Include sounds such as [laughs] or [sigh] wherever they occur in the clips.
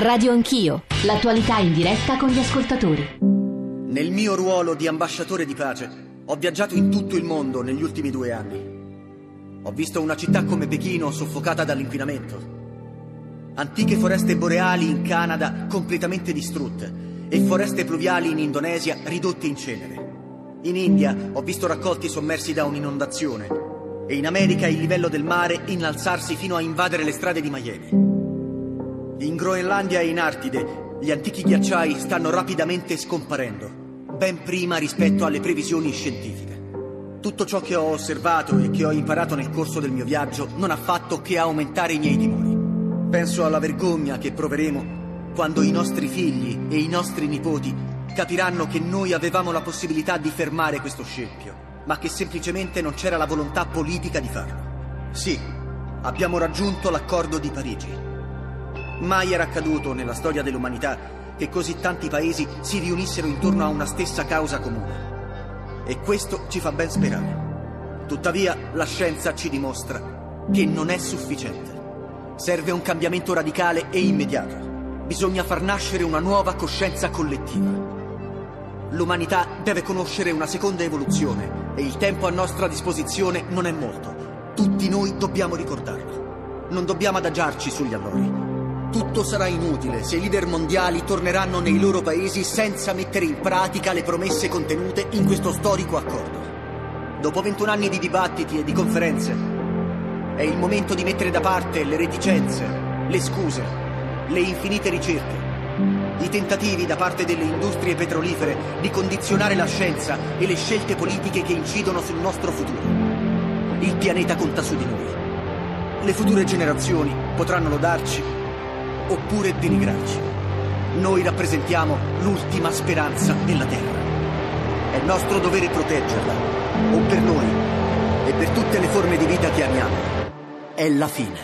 Radio Anch'io, l'attualità in diretta con gli ascoltatori. Nel mio ruolo di ambasciatore di pace ho viaggiato in tutto il mondo negli ultimi due anni. Ho visto una città come Pechino soffocata dall'inquinamento, antiche foreste boreali in Canada completamente distrutte e foreste pluviali in Indonesia ridotte in cenere. In India ho visto raccolti sommersi da un'inondazione e in America il livello del mare innalzarsi fino a invadere le strade di Miami. In Groenlandia e in Artide gli antichi ghiacciai stanno rapidamente scomparendo, ben prima rispetto alle previsioni scientifiche. Tutto ciò che ho osservato e che ho imparato nel corso del mio viaggio non ha fatto che aumentare i miei timori. Penso alla vergogna che proveremo quando i nostri figli e i nostri nipoti capiranno che noi avevamo la possibilità di fermare questo scempio ma che semplicemente non c'era la volontà politica di farlo. Sì, abbiamo raggiunto l'accordo di Parigi. Mai era accaduto nella storia dell'umanità che così tanti paesi si riunissero intorno a una stessa causa comune. E questo ci fa ben sperare. Tuttavia, la scienza ci dimostra che non è sufficiente. Serve un cambiamento radicale e immediato. Bisogna far nascere una nuova coscienza collettiva. L'umanità deve conoscere una seconda evoluzione e il tempo a nostra disposizione non è molto. Tutti noi dobbiamo ricordarlo. Non dobbiamo adagiarci sugli allori. Tutto sarà inutile se i leader mondiali torneranno nei loro paesi senza mettere in pratica le promesse contenute in questo storico accordo. Dopo 21 anni di dibattiti e di conferenze, è il momento di mettere da parte le reticenze, le scuse, le infinite ricerche i tentativi da parte delle industrie petrolifere di condizionare la scienza e le scelte politiche che incidono sul nostro futuro. Il pianeta conta su di noi. Le future generazioni potranno lodarci oppure denigrarci. Noi rappresentiamo l'ultima speranza della Terra. È nostro dovere proteggerla, o per noi e per tutte le forme di vita che amiamo. È la fine.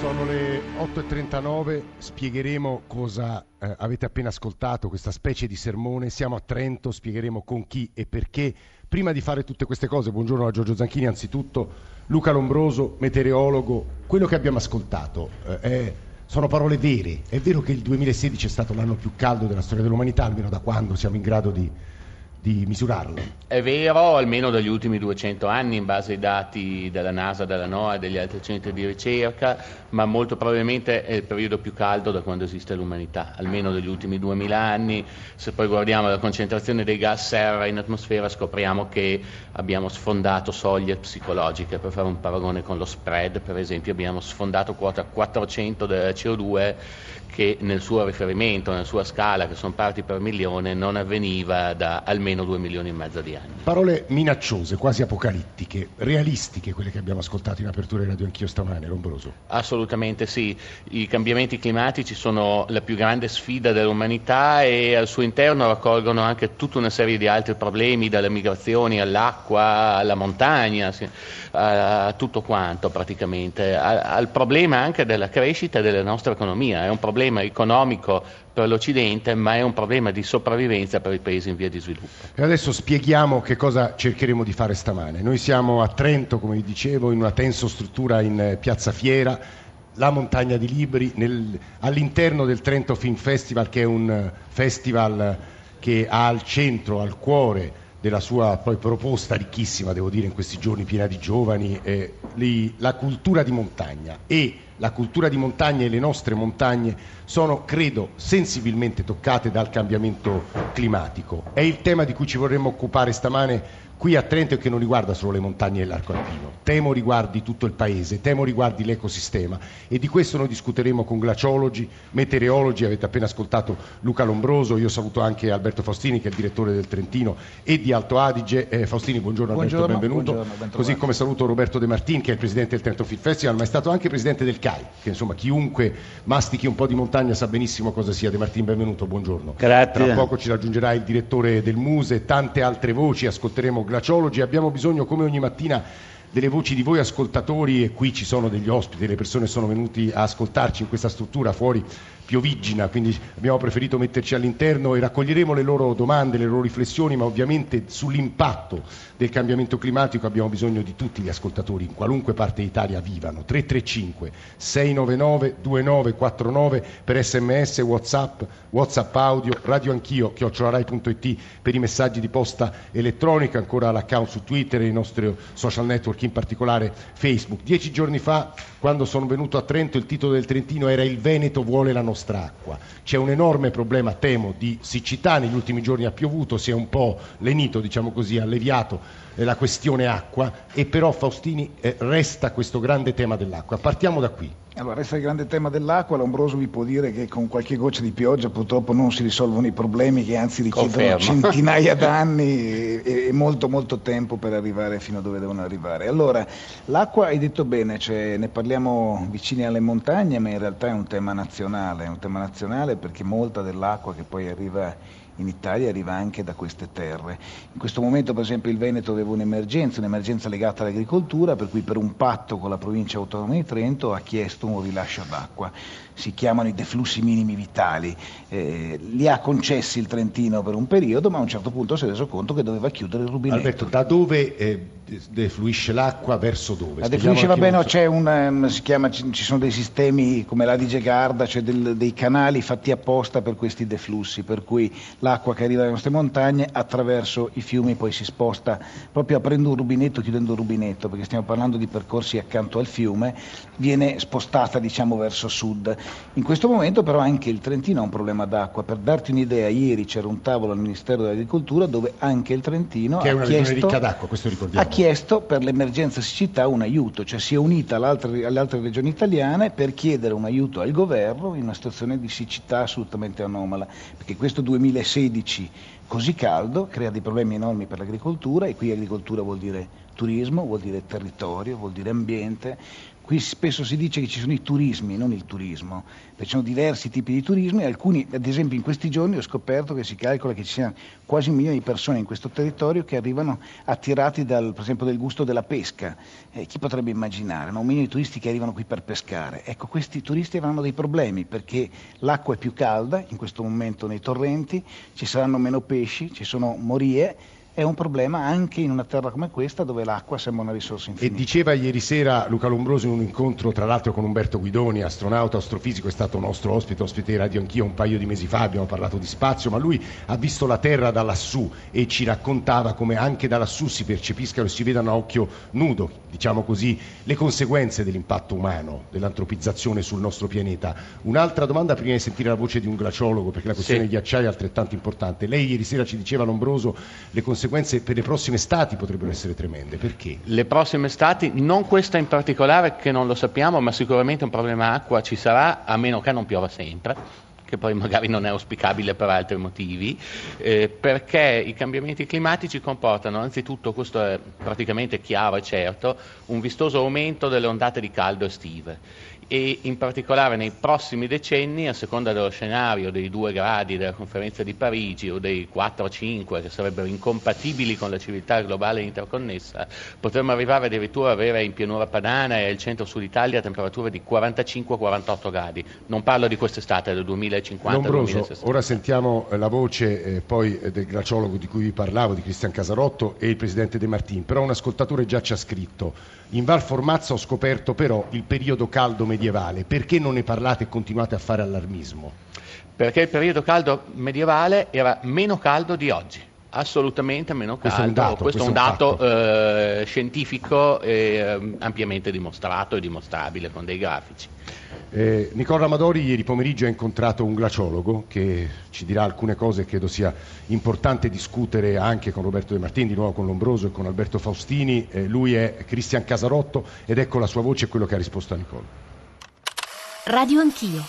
Sono le 8.39, spiegheremo cosa eh, avete appena ascoltato, questa specie di sermone. Siamo a Trento, spiegheremo con chi e perché. Prima di fare tutte queste cose, buongiorno a Giorgio Zanchini, anzitutto Luca Lombroso, meteorologo. Quello che abbiamo ascoltato eh, è, sono parole vere. È vero che il 2016 è stato l'anno più caldo della storia dell'umanità, almeno da quando siamo in grado di di misurarlo. È vero, almeno dagli ultimi 200 anni, in base ai dati della NASA, della NOAA e degli altri centri di ricerca, ma molto probabilmente è il periodo più caldo da quando esiste l'umanità, almeno degli ultimi 2000 anni. Se poi guardiamo la concentrazione dei gas serra in atmosfera scopriamo che abbiamo sfondato soglie psicologiche, per fare un paragone con lo spread, per esempio abbiamo sfondato quota 400 del CO2 che nel suo riferimento, nella sua scala, che sono parti per milione, non avveniva da almeno due milioni e mezzo di anni. Parole minacciose, quasi apocalittiche, realistiche quelle che abbiamo ascoltato in apertura di Radio Anch'io stamane, Lombroso. Assolutamente sì. I cambiamenti climatici sono la più grande sfida dell'umanità e al suo interno raccolgono anche tutta una serie di altri problemi, dalle migrazioni all'acqua, alla montagna, a tutto quanto praticamente, al problema anche della crescita della nostra economia. È un problema economico per l'Occidente, ma è un problema di sopravvivenza per i paesi in via di sviluppo. E adesso spieghiamo che cosa cercheremo di fare stamane. Noi siamo a Trento, come vi dicevo, in una tensostruttura in eh, Piazza Fiera, la montagna di libri, nel, all'interno del Trento Film Festival, che è un eh, festival che ha al centro, al cuore della sua poi proposta ricchissima, devo dire, in questi giorni piena di giovani, eh, li, la cultura di montagna e la cultura di montagna e le nostre montagne sono, credo, sensibilmente toccate dal cambiamento climatico. È il tema di cui ci vorremmo occupare stamane qui a Trento e che non riguarda solo le montagne e l'arco alpino, temo riguardi tutto il paese, temo riguardi l'ecosistema e di questo noi discuteremo con glaciologi, meteorologi, avete appena ascoltato Luca Lombroso, io saluto anche Alberto Faustini che è il direttore del Trentino e di Alto Adige. Eh, Faustini, buongiorno, buongiorno Alberto, benvenuto. Buongiorno, Così come saluto Roberto De Martin che è il presidente del Trento Film Festival, ma è stato anche presidente del CAI, che insomma chiunque mastichi un po' di montagna sa benissimo cosa sia. De Martin, benvenuto, buongiorno. Grazie. Tra poco ci raggiungerà il direttore del Muse e tante altre voci, ascolteremo glaciologi, abbiamo bisogno come ogni mattina delle voci di voi ascoltatori e qui ci sono degli ospiti, le persone sono venute a ascoltarci in questa struttura fuori piovigina, quindi abbiamo preferito metterci all'interno e raccoglieremo le loro domande, le loro riflessioni, ma ovviamente sull'impatto del cambiamento climatico abbiamo bisogno di tutti gli ascoltatori in qualunque parte d'Italia vivano. 335 699 2949 per sms, whatsapp, whatsapp audio, radio anch'io, chiocciolarai.it per i messaggi di posta elettronica, ancora l'account su Twitter e i nostri social network, in particolare Facebook. Dieci giorni fa, quando sono venuto a Trento, il titolo del Trentino era Il Veneto vuole la nostra acqua. C'è un enorme problema, temo, di siccità, negli ultimi giorni ha piovuto, si è un po' lenito, diciamo così, alleviato la questione acqua e però Faustini eh, resta questo grande tema dell'acqua. Partiamo da qui. Allora, resta il grande tema dell'acqua, Lombroso vi può dire che con qualche goccia di pioggia purtroppo non si risolvono i problemi che anzi richiedono centinaia [laughs] d'anni e, e, molto molto tempo per arrivare fino a dove devono arrivare. Allora, l'acqua hai detto bene, cioè, ne parliamo vicini alle montagne, ma in realtà è un tema nazionale, è un tema nazionale perché molta dell'acqua che poi arriva in Italia arriva anche da queste terre. In questo momento per esempio il Veneto aveva un'emergenza, un'emergenza legata all'agricoltura, per cui per un patto con la provincia autonoma di Trento ha chiesto un rilascio d'acqua si chiamano i deflussi minimi vitali, eh, li ha concessi il Trentino per un periodo, ma a un certo punto si è reso conto che doveva chiudere il rubinetto. Alberto, da dove eh, defluisce l'acqua verso dove? La defluisce, va bene, c'è un, si chiama, ci sono dei sistemi come la Digegarda, cioè del, dei canali fatti apposta per questi deflussi, per cui l'acqua che arriva dalle nostre montagne attraverso i fiumi poi si sposta proprio aprendo un rubinetto, chiudendo un rubinetto, perché stiamo parlando di percorsi accanto al fiume, viene spostata diciamo verso sud. In questo momento però anche il Trentino ha un problema d'acqua. Per darti un'idea, ieri c'era un tavolo al Ministero dell'Agricoltura dove anche il Trentino ha chiesto, ha, chiesto, per l'emergenza siccità un aiuto, cioè si è unita alle altre, regioni italiane per chiedere un aiuto al governo in una situazione di siccità assolutamente anomala, perché questo 2016 così caldo crea dei problemi enormi per l'agricoltura e qui agricoltura vuol dire turismo, vuol dire territorio, vuol dire ambiente, Qui spesso si dice che ci sono i turismi, non il turismo, perché ci sono diversi tipi di turismi, alcuni, ad esempio in questi giorni ho scoperto che si calcola che ci siano quasi un milione di persone in questo territorio che arrivano attirati dal, per esempio, del gusto della pesca. Eh, chi potrebbe immaginare? No? Un milione di turisti che arrivano qui per pescare. Ecco, questi turisti avranno dei problemi perché l'acqua è più calda in questo momento nei torrenti, ci saranno meno pesci, ci sono morie è un problema anche in una terra come questa dove l'acqua sembra una risorsa infinita. E diceva ieri sera Luca Lombroso in un incontro tra l'altro con Umberto Guidoni, astronauta, astrofisico, è stato nostro ospite, ospite di Radio Anch'io un paio di mesi fa, abbiamo parlato di spazio, ma lui ha visto la Terra da lassù e ci raccontava come anche da lassù si percepiscano e si vedano a occhio nudo, diciamo così, le conseguenze dell'impatto umano, dell'antropizzazione sul nostro pianeta. Un'altra domanda prima di sentire la voce di un glaciologo, perché la questione sì. dei ghiacciai è altrettanto importante. Lei ieri sera ci diceva Lombroso le conseguenze conseguenze per le prossime estati potrebbero essere tremende. Perché? Le prossime estati, non questa in particolare che non lo sappiamo, ma sicuramente un problema acqua ci sarà, a meno che non piova sempre che poi magari non è auspicabile per altri motivi, eh, perché i cambiamenti climatici comportano anzitutto, questo è praticamente chiaro e certo, un vistoso aumento delle ondate di caldo estive e in particolare nei prossimi decenni, a seconda dello scenario dei due gradi della conferenza di Parigi o dei 4 o 5 che sarebbero incompatibili con la civiltà globale interconnessa, potremmo arrivare addirittura ad avere in pianura padana e al centro-sud Italia temperature di 45-48 gradi. Non parlo di quest'estate, del 2050-2060. Ora sentiamo la voce eh, poi eh, del glaciologo di cui vi parlavo, di Cristian Casarotto e il presidente De Martin, però un ascoltatore già ci ha scritto in Val Formazza ho scoperto però il periodo caldo medievale. Perché non ne parlate e continuate a fare allarmismo? Perché il periodo caldo medievale era meno caldo di oggi assolutamente meno caldo. Questo è un dato, questo è un dato eh, scientifico eh, ampiamente dimostrato e dimostrabile con dei grafici. Eh, Nicola Amadori ieri pomeriggio ha incontrato un glaciologo che ci dirà alcune cose, credo sia importante discutere anche con Roberto De Martini, di nuovo con Lombroso e con Alberto Faustini. Eh, lui è Cristian Casarotto ed ecco la sua voce e quello che ha risposto a Nicola. Radio Anch'io.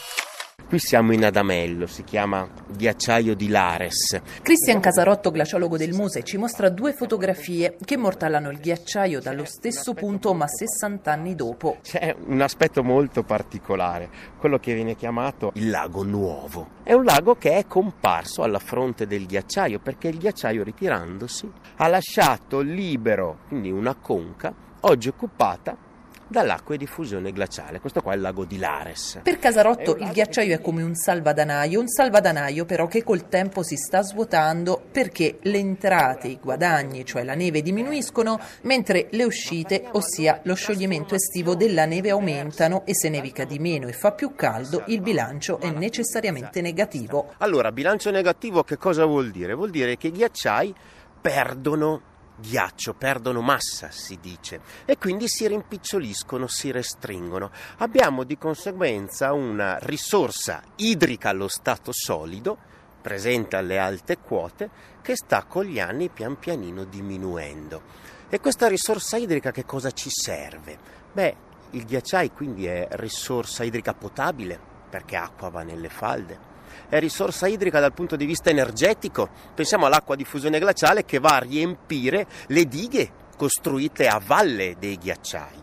Qui siamo in Adamello, si chiama Ghiacciaio di Lares. Cristian Casarotto, glaciologo del Muse, ci mostra due fotografie che immortalano il ghiacciaio dallo stesso punto ma 60 anni dopo. C'è un aspetto molto particolare, quello che viene chiamato il lago nuovo. È un lago che è comparso alla fronte del ghiacciaio perché il ghiacciaio ritirandosi ha lasciato libero, quindi una conca, oggi occupata dall'acqua di fusione glaciale. Questo qua è il lago di Lares. Per Casarotto il ghiacciaio è come un salvadanaio, un salvadanaio però che col tempo si sta svuotando perché le entrate, i guadagni, cioè la neve diminuiscono, mentre le uscite, ossia lo scioglimento estivo della neve aumentano e se nevica di meno e fa più caldo il bilancio è necessariamente negativo. Allora, bilancio negativo che cosa vuol dire? Vuol dire che i ghiacciai perdono ghiaccio, perdono massa, si dice, e quindi si rimpiccioliscono, si restringono. Abbiamo di conseguenza una risorsa idrica allo stato solido, presente alle alte quote, che sta con gli anni pian pianino diminuendo. E questa risorsa idrica che cosa ci serve? Beh, il ghiacciai quindi è risorsa idrica potabile, perché acqua va nelle falde è risorsa idrica dal punto di vista energetico. Pensiamo all'acqua di fusione glaciale che va a riempire le dighe costruite a valle dei ghiacciai.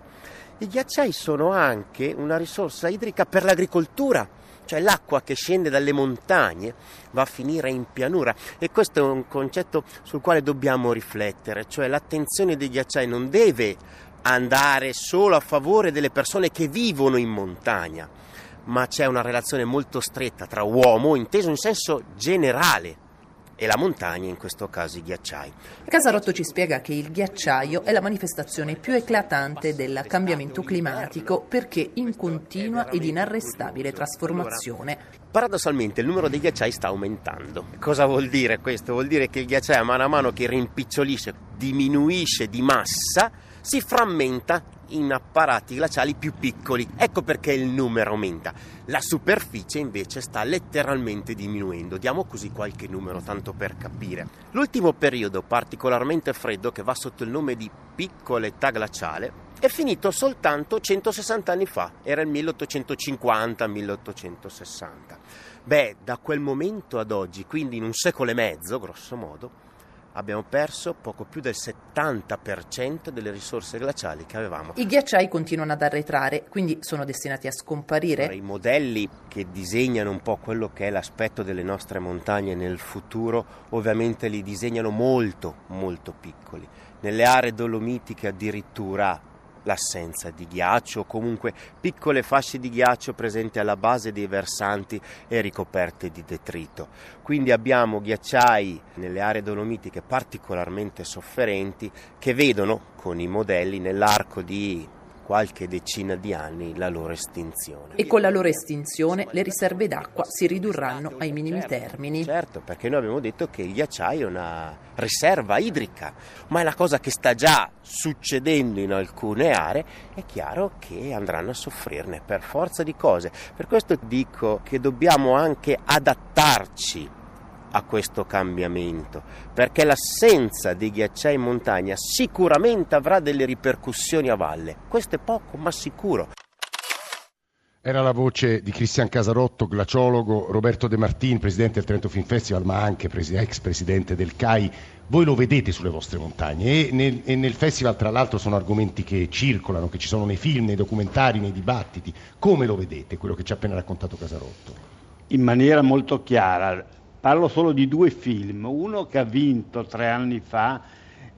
I ghiacciai sono anche una risorsa idrica per l'agricoltura, cioè l'acqua che scende dalle montagne va a finire in pianura e questo è un concetto sul quale dobbiamo riflettere, cioè l'attenzione dei ghiacciai non deve andare solo a favore delle persone che vivono in montagna, ma c'è una relazione molto stretta tra uomo, inteso in senso generale, e la montagna, in questo caso i ghiacciai. Casarotto ci spiega che il ghiacciaio è la manifestazione più eclatante del cambiamento climatico perché in continua ed inarrestabile trasformazione. Paradossalmente il numero dei ghiacciai sta aumentando. Cosa vuol dire questo? Vuol dire che il ghiacciaio mano a mano che rimpicciolisce, diminuisce di massa, si frammenta in apparati glaciali più piccoli. Ecco perché il numero aumenta. La superficie invece sta letteralmente diminuendo. Diamo così qualche numero tanto per capire. L'ultimo periodo particolarmente freddo che va sotto il nome di piccola età glaciale è finito soltanto 160 anni fa, era il 1850-1860. Beh, da quel momento ad oggi, quindi in un secolo e mezzo, grosso modo, abbiamo perso poco più del 70% delle risorse glaciali che avevamo. I ghiacciai continuano ad arretrare, quindi sono destinati a scomparire? I modelli che disegnano un po' quello che è l'aspetto delle nostre montagne nel futuro, ovviamente li disegnano molto, molto piccoli. Nelle aree dolomitiche addirittura l'assenza di ghiaccio o comunque piccole fasce di ghiaccio presenti alla base dei versanti e ricoperte di detrito. Quindi abbiamo ghiacciai nelle aree dolomitiche particolarmente sofferenti che vedono con i modelli nell'arco di qualche decina di anni la loro estinzione. E con la loro estinzione le riserve d'acqua si ridurranno ai minimi certo, termini. Certo, perché noi abbiamo detto che il ghiacciaio è una riserva idrica, ma è una cosa che sta già succedendo in alcune aree, è chiaro che andranno a soffrirne per forza di cose. Per questo dico che dobbiamo anche adattarci a questo cambiamento, perché l'assenza dei ghiacciai in montagna sicuramente avrà delle ripercussioni a valle. Questo è poco, ma sicuro. Era la voce di Cristian Casarotto, glaciologo, Roberto De Martin, presidente del Trento Film Festival, ma anche ex presidente del CAI. Voi lo vedete sulle vostre montagne e nel, e nel, festival, tra l'altro, sono argomenti che circolano, che ci sono nei film, nei documentari, nei dibattiti. Come lo vedete, quello che ci ha appena raccontato Casarotto? In maniera molto chiara Parlo solo di due film, uno che ha vinto tre anni fa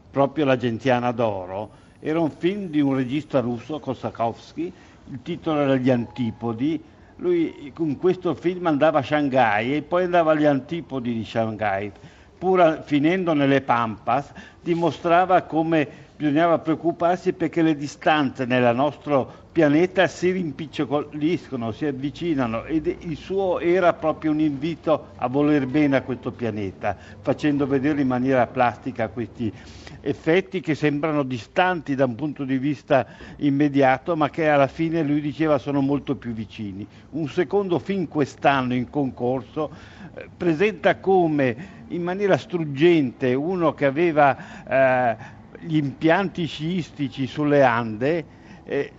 proprio la Gentiana d'Oro, era un film di un regista russo, Kosakovsky, il titolo era Gli Antipodi, lui con questo film andava a Shanghai e poi andava agli antipodi di Shanghai, pur finendo nelle Pampas, dimostrava come bisognava preoccuparsi perché le distanze nel nostro pianeta si rimpiccioliscono, si avvicinano ed il suo era proprio un invito a voler bene a questo pianeta, facendo vedere in maniera plastica questi effetti che sembrano distanti da un punto di vista immediato, ma che alla fine lui diceva sono molto più vicini. Un secondo film quest'anno in concorso eh, presenta come in maniera struggente uno che aveva eh, gli impianti sciistici sulle Ande, eh,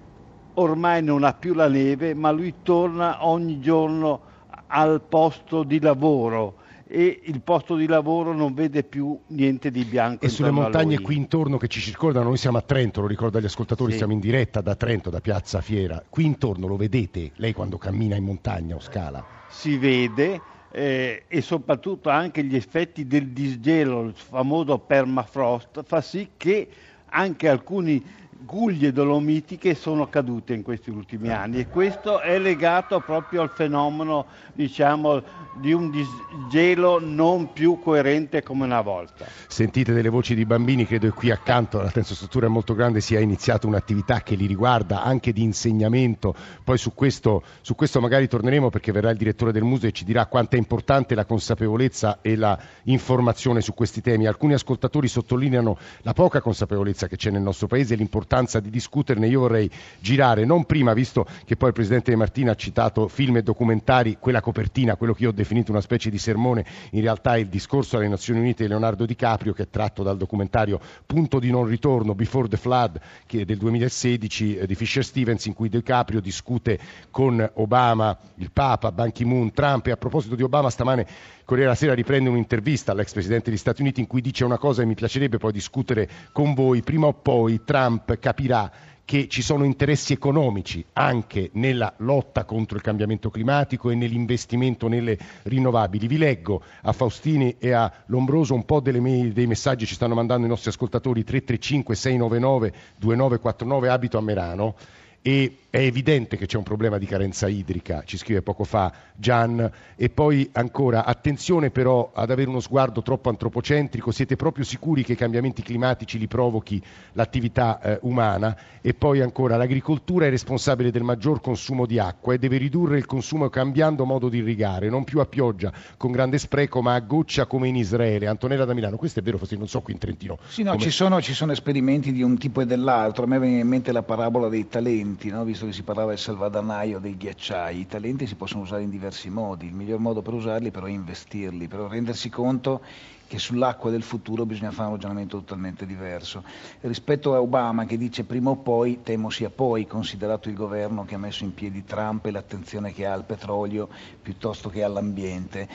ormai non ha più la neve, ma lui torna ogni giorno al posto di lavoro e il posto di lavoro non vede più niente di bianco. E sulle montagne qui intorno che ci circondano, noi siamo a Trento, lo ricordo agli ascoltatori, sì. siamo in diretta da Trento, da Piazza Fiera. Qui intorno lo vedete lei quando cammina in montagna o scala? Si vede eh, e soprattutto anche gli effetti del disgelo, il famoso permafrost, fa sì che anche alcuni guglie dolomitiche sono cadute in questi ultimi anni e questo è legato proprio al fenomeno diciamo, di un disgelo non più coerente come una volta. Sentite delle voci di bambini, credo che qui accanto alla tensostruttura molto grande sia iniziata un'attività che li riguarda anche di insegnamento, poi su questo, su questo magari torneremo perché verrà il direttore del museo e ci dirà quanto è importante la consapevolezza e la informazione su questi temi. Alcuni ascoltatori sottolineano la poca consapevolezza che c'è nel nostro paese e l'importanza di discuterne. Io vorrei girare, non prima, visto che poi il Presidente De Martina ha citato film e documentari, quella copertina, quello che io ho definito una specie di sermone, in realtà è il discorso alle Nazioni Unite di Leonardo DiCaprio che è tratto dal documentario Punto di non ritorno, Before the Flood, del 2016 eh, di Fisher Stevens, in cui DiCaprio discute con Obama, il Papa, Ban Ki-moon, Trump e a proposito di Obama stamane Corriere della Sera riprende un'intervista all'ex Presidente degli Stati Uniti in cui dice una cosa e mi piacerebbe poi discutere con voi, prima o poi Trump capirà che ci sono interessi economici anche nella lotta contro il cambiamento climatico e nell'investimento nelle rinnovabili. Vi leggo a Faustini e a Lombroso un po' mail, dei messaggi che ci stanno mandando i nostri ascoltatori 335 699 2949 abito a Merano e è evidente che c'è un problema di carenza idrica, ci scrive poco fa Gian, e poi ancora attenzione però ad avere uno sguardo troppo antropocentrico, siete proprio sicuri che i cambiamenti climatici li provochi l'attività eh, umana? E poi ancora l'agricoltura è responsabile del maggior consumo di acqua e deve ridurre il consumo cambiando modo di irrigare, non più a pioggia con grande spreco ma a goccia come in Israele. Antonella da Milano, questo è vero, forse non so qui in Trentino. Sì, no, come... ci, sono, ci, sono, esperimenti di un tipo e dell'altro, a me viene in mente la parabola dei talenti, no? visto visto che si parlava del salvadanaio dei ghiacciai, i talenti si possono usare in diversi modi, il miglior modo per usarli però è investirli, però rendersi conto che sull'acqua del futuro bisogna fare un ragionamento totalmente diverso. Rispetto a Obama che dice prima o poi, temo sia poi, considerato il governo che ha messo in piedi Trump e l'attenzione che ha al petrolio piuttosto che all'ambiente.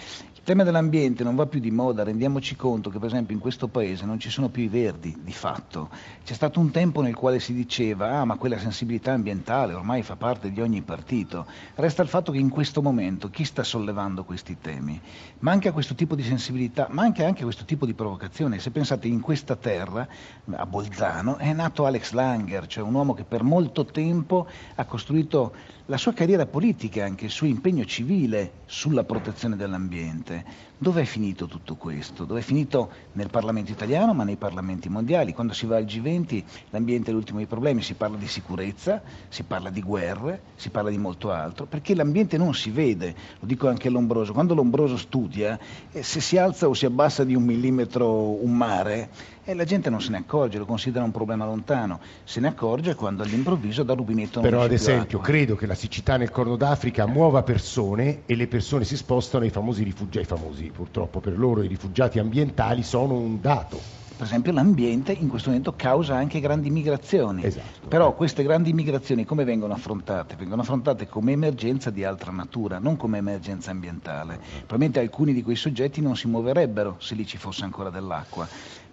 Il tema dell'ambiente non va più di moda, rendiamoci conto che per esempio in questo paese non ci sono più i verdi, di fatto. C'è stato un tempo nel quale si diceva, ah ma quella sensibilità ambientale ormai fa parte di ogni partito. Resta il fatto che in questo momento chi sta sollevando questi temi? Manca questo tipo di sensibilità, manca anche questo tipo di provocazione. Se pensate in questa terra, a Bolzano, è nato Alex Langer, cioè un uomo che per molto tempo ha costruito la sua carriera politica, anche il suo impegno civile sulla protezione dell'ambiente. Dove è finito tutto questo? Dove è finito nel Parlamento italiano, ma nei Parlamenti mondiali? Quando si va al G20 l'ambiente è l'ultimo dei problemi, si parla di sicurezza, si parla di guerre, si parla di molto altro, perché l'ambiente non si vede, lo dico anche a Lombroso, quando Lombroso studia, eh, se si alza o si abbassa di un millimetro un mare, e la gente non se ne accorge, lo considera un problema lontano, se ne accorge quando all'improvviso dal rubinetto non Però ad esempio credo che la siccità nel Corno d'Africa muova persone e le persone si spostano ai famosi rifugiati, famosi purtroppo per loro i rifugiati ambientali sono un dato. Per esempio l'ambiente in questo momento causa anche grandi migrazioni, esatto. però queste grandi migrazioni come vengono affrontate? Vengono affrontate come emergenza di altra natura, non come emergenza ambientale. Probabilmente alcuni di quei soggetti non si muoverebbero se lì ci fosse ancora dell'acqua.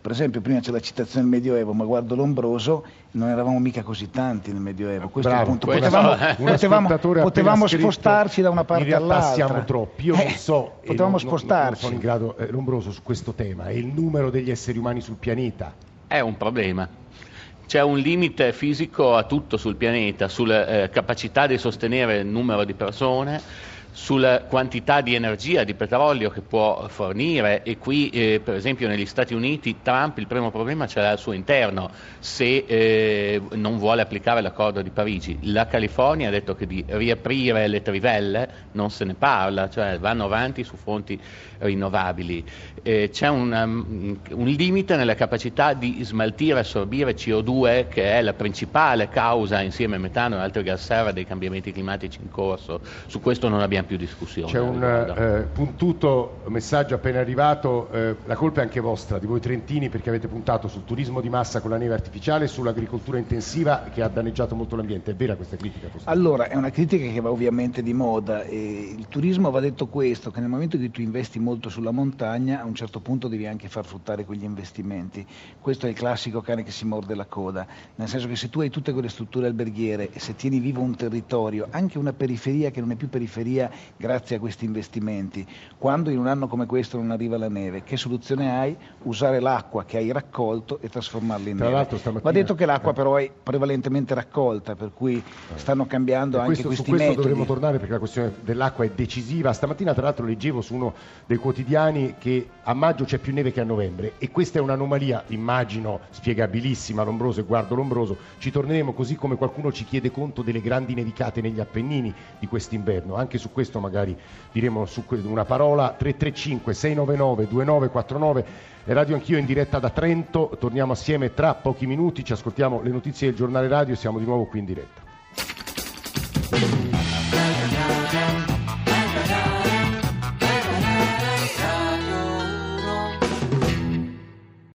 Per esempio, prima c'è la citazione del Medioevo, ma guardo Lombroso, non eravamo mica così tanti nel Medioevo. Questo Bravo, è il punto. Potevamo, potevamo, potevamo scritto, spostarci da una parte all'altra. siamo troppi. Io Eh, non so, potevamo non- non- spostarci. Non sono in grado, eh, Lombroso, su questo tema. È il numero degli esseri umani sul pianeta. È un problema. C'è un limite fisico a tutto sul pianeta, sulla eh, capacità di sostenere il numero di persone, sulla quantità di energia, di petrolio che può fornire e qui eh, per esempio negli Stati Uniti Trump il primo problema ce l'ha al suo interno se eh, non vuole applicare l'accordo di Parigi. La California ha detto che di riaprire le trivelle non se ne parla, cioè vanno avanti su fonti rinnovabili. Eh, c'è un, um, un limite nella capacità di smaltire e assorbire CO2 che è la principale causa insieme a metano e altri gas serra dei cambiamenti climatici in corso. Su questo non abbiamo più discussione. C'è un riguardo. eh, puntuto messaggio appena arrivato, eh, la colpa è anche vostra, di voi trentini, perché avete puntato sul turismo di massa con la neve artificiale e sull'agricoltura intensiva che ha danneggiato molto l'ambiente. È vera questa critica? Allora, è una critica che va ovviamente di moda. E il turismo va detto questo, che nel momento in cui tu investi molto sulla montagna, a un certo punto devi anche far fruttare quegli investimenti. Questo è il classico cane che si morde la coda, nel senso che se tu hai tutte quelle strutture alberghiere e se tieni vivo un territorio, anche una periferia che non è più periferia grazie a questi investimenti. Quando in un anno come questo non arriva la neve, che soluzione hai? Usare l'acqua che hai raccolto e trasformarla in Tra neve. stamattina- Va detto che l'acqua eh. però è prevalentemente raccolta, per cui stanno cambiando E anche questo- questi su questo metodi. dovremmo tornare perché la questione dell'acqua è decisiva. Stamattina tra l'altro leggevo su uno dei quotidiani che a maggio c'è più neve che a novembre e questa è un'anomalia, immagino, spiegabilissima, Lombroso e guardo Lombroso. Ci torneremo così come qualcuno ci chiede conto delle grandi nevicate negli Appennini di quest'inverno. Anche su questo questo magari diremo una parola. 335 699 2949 e Radio Anch'io in diretta da Trento, torniamo assieme tra pochi minuti, ci ascoltiamo le notizie del giornale radio e siamo di nuovo qui in diretta.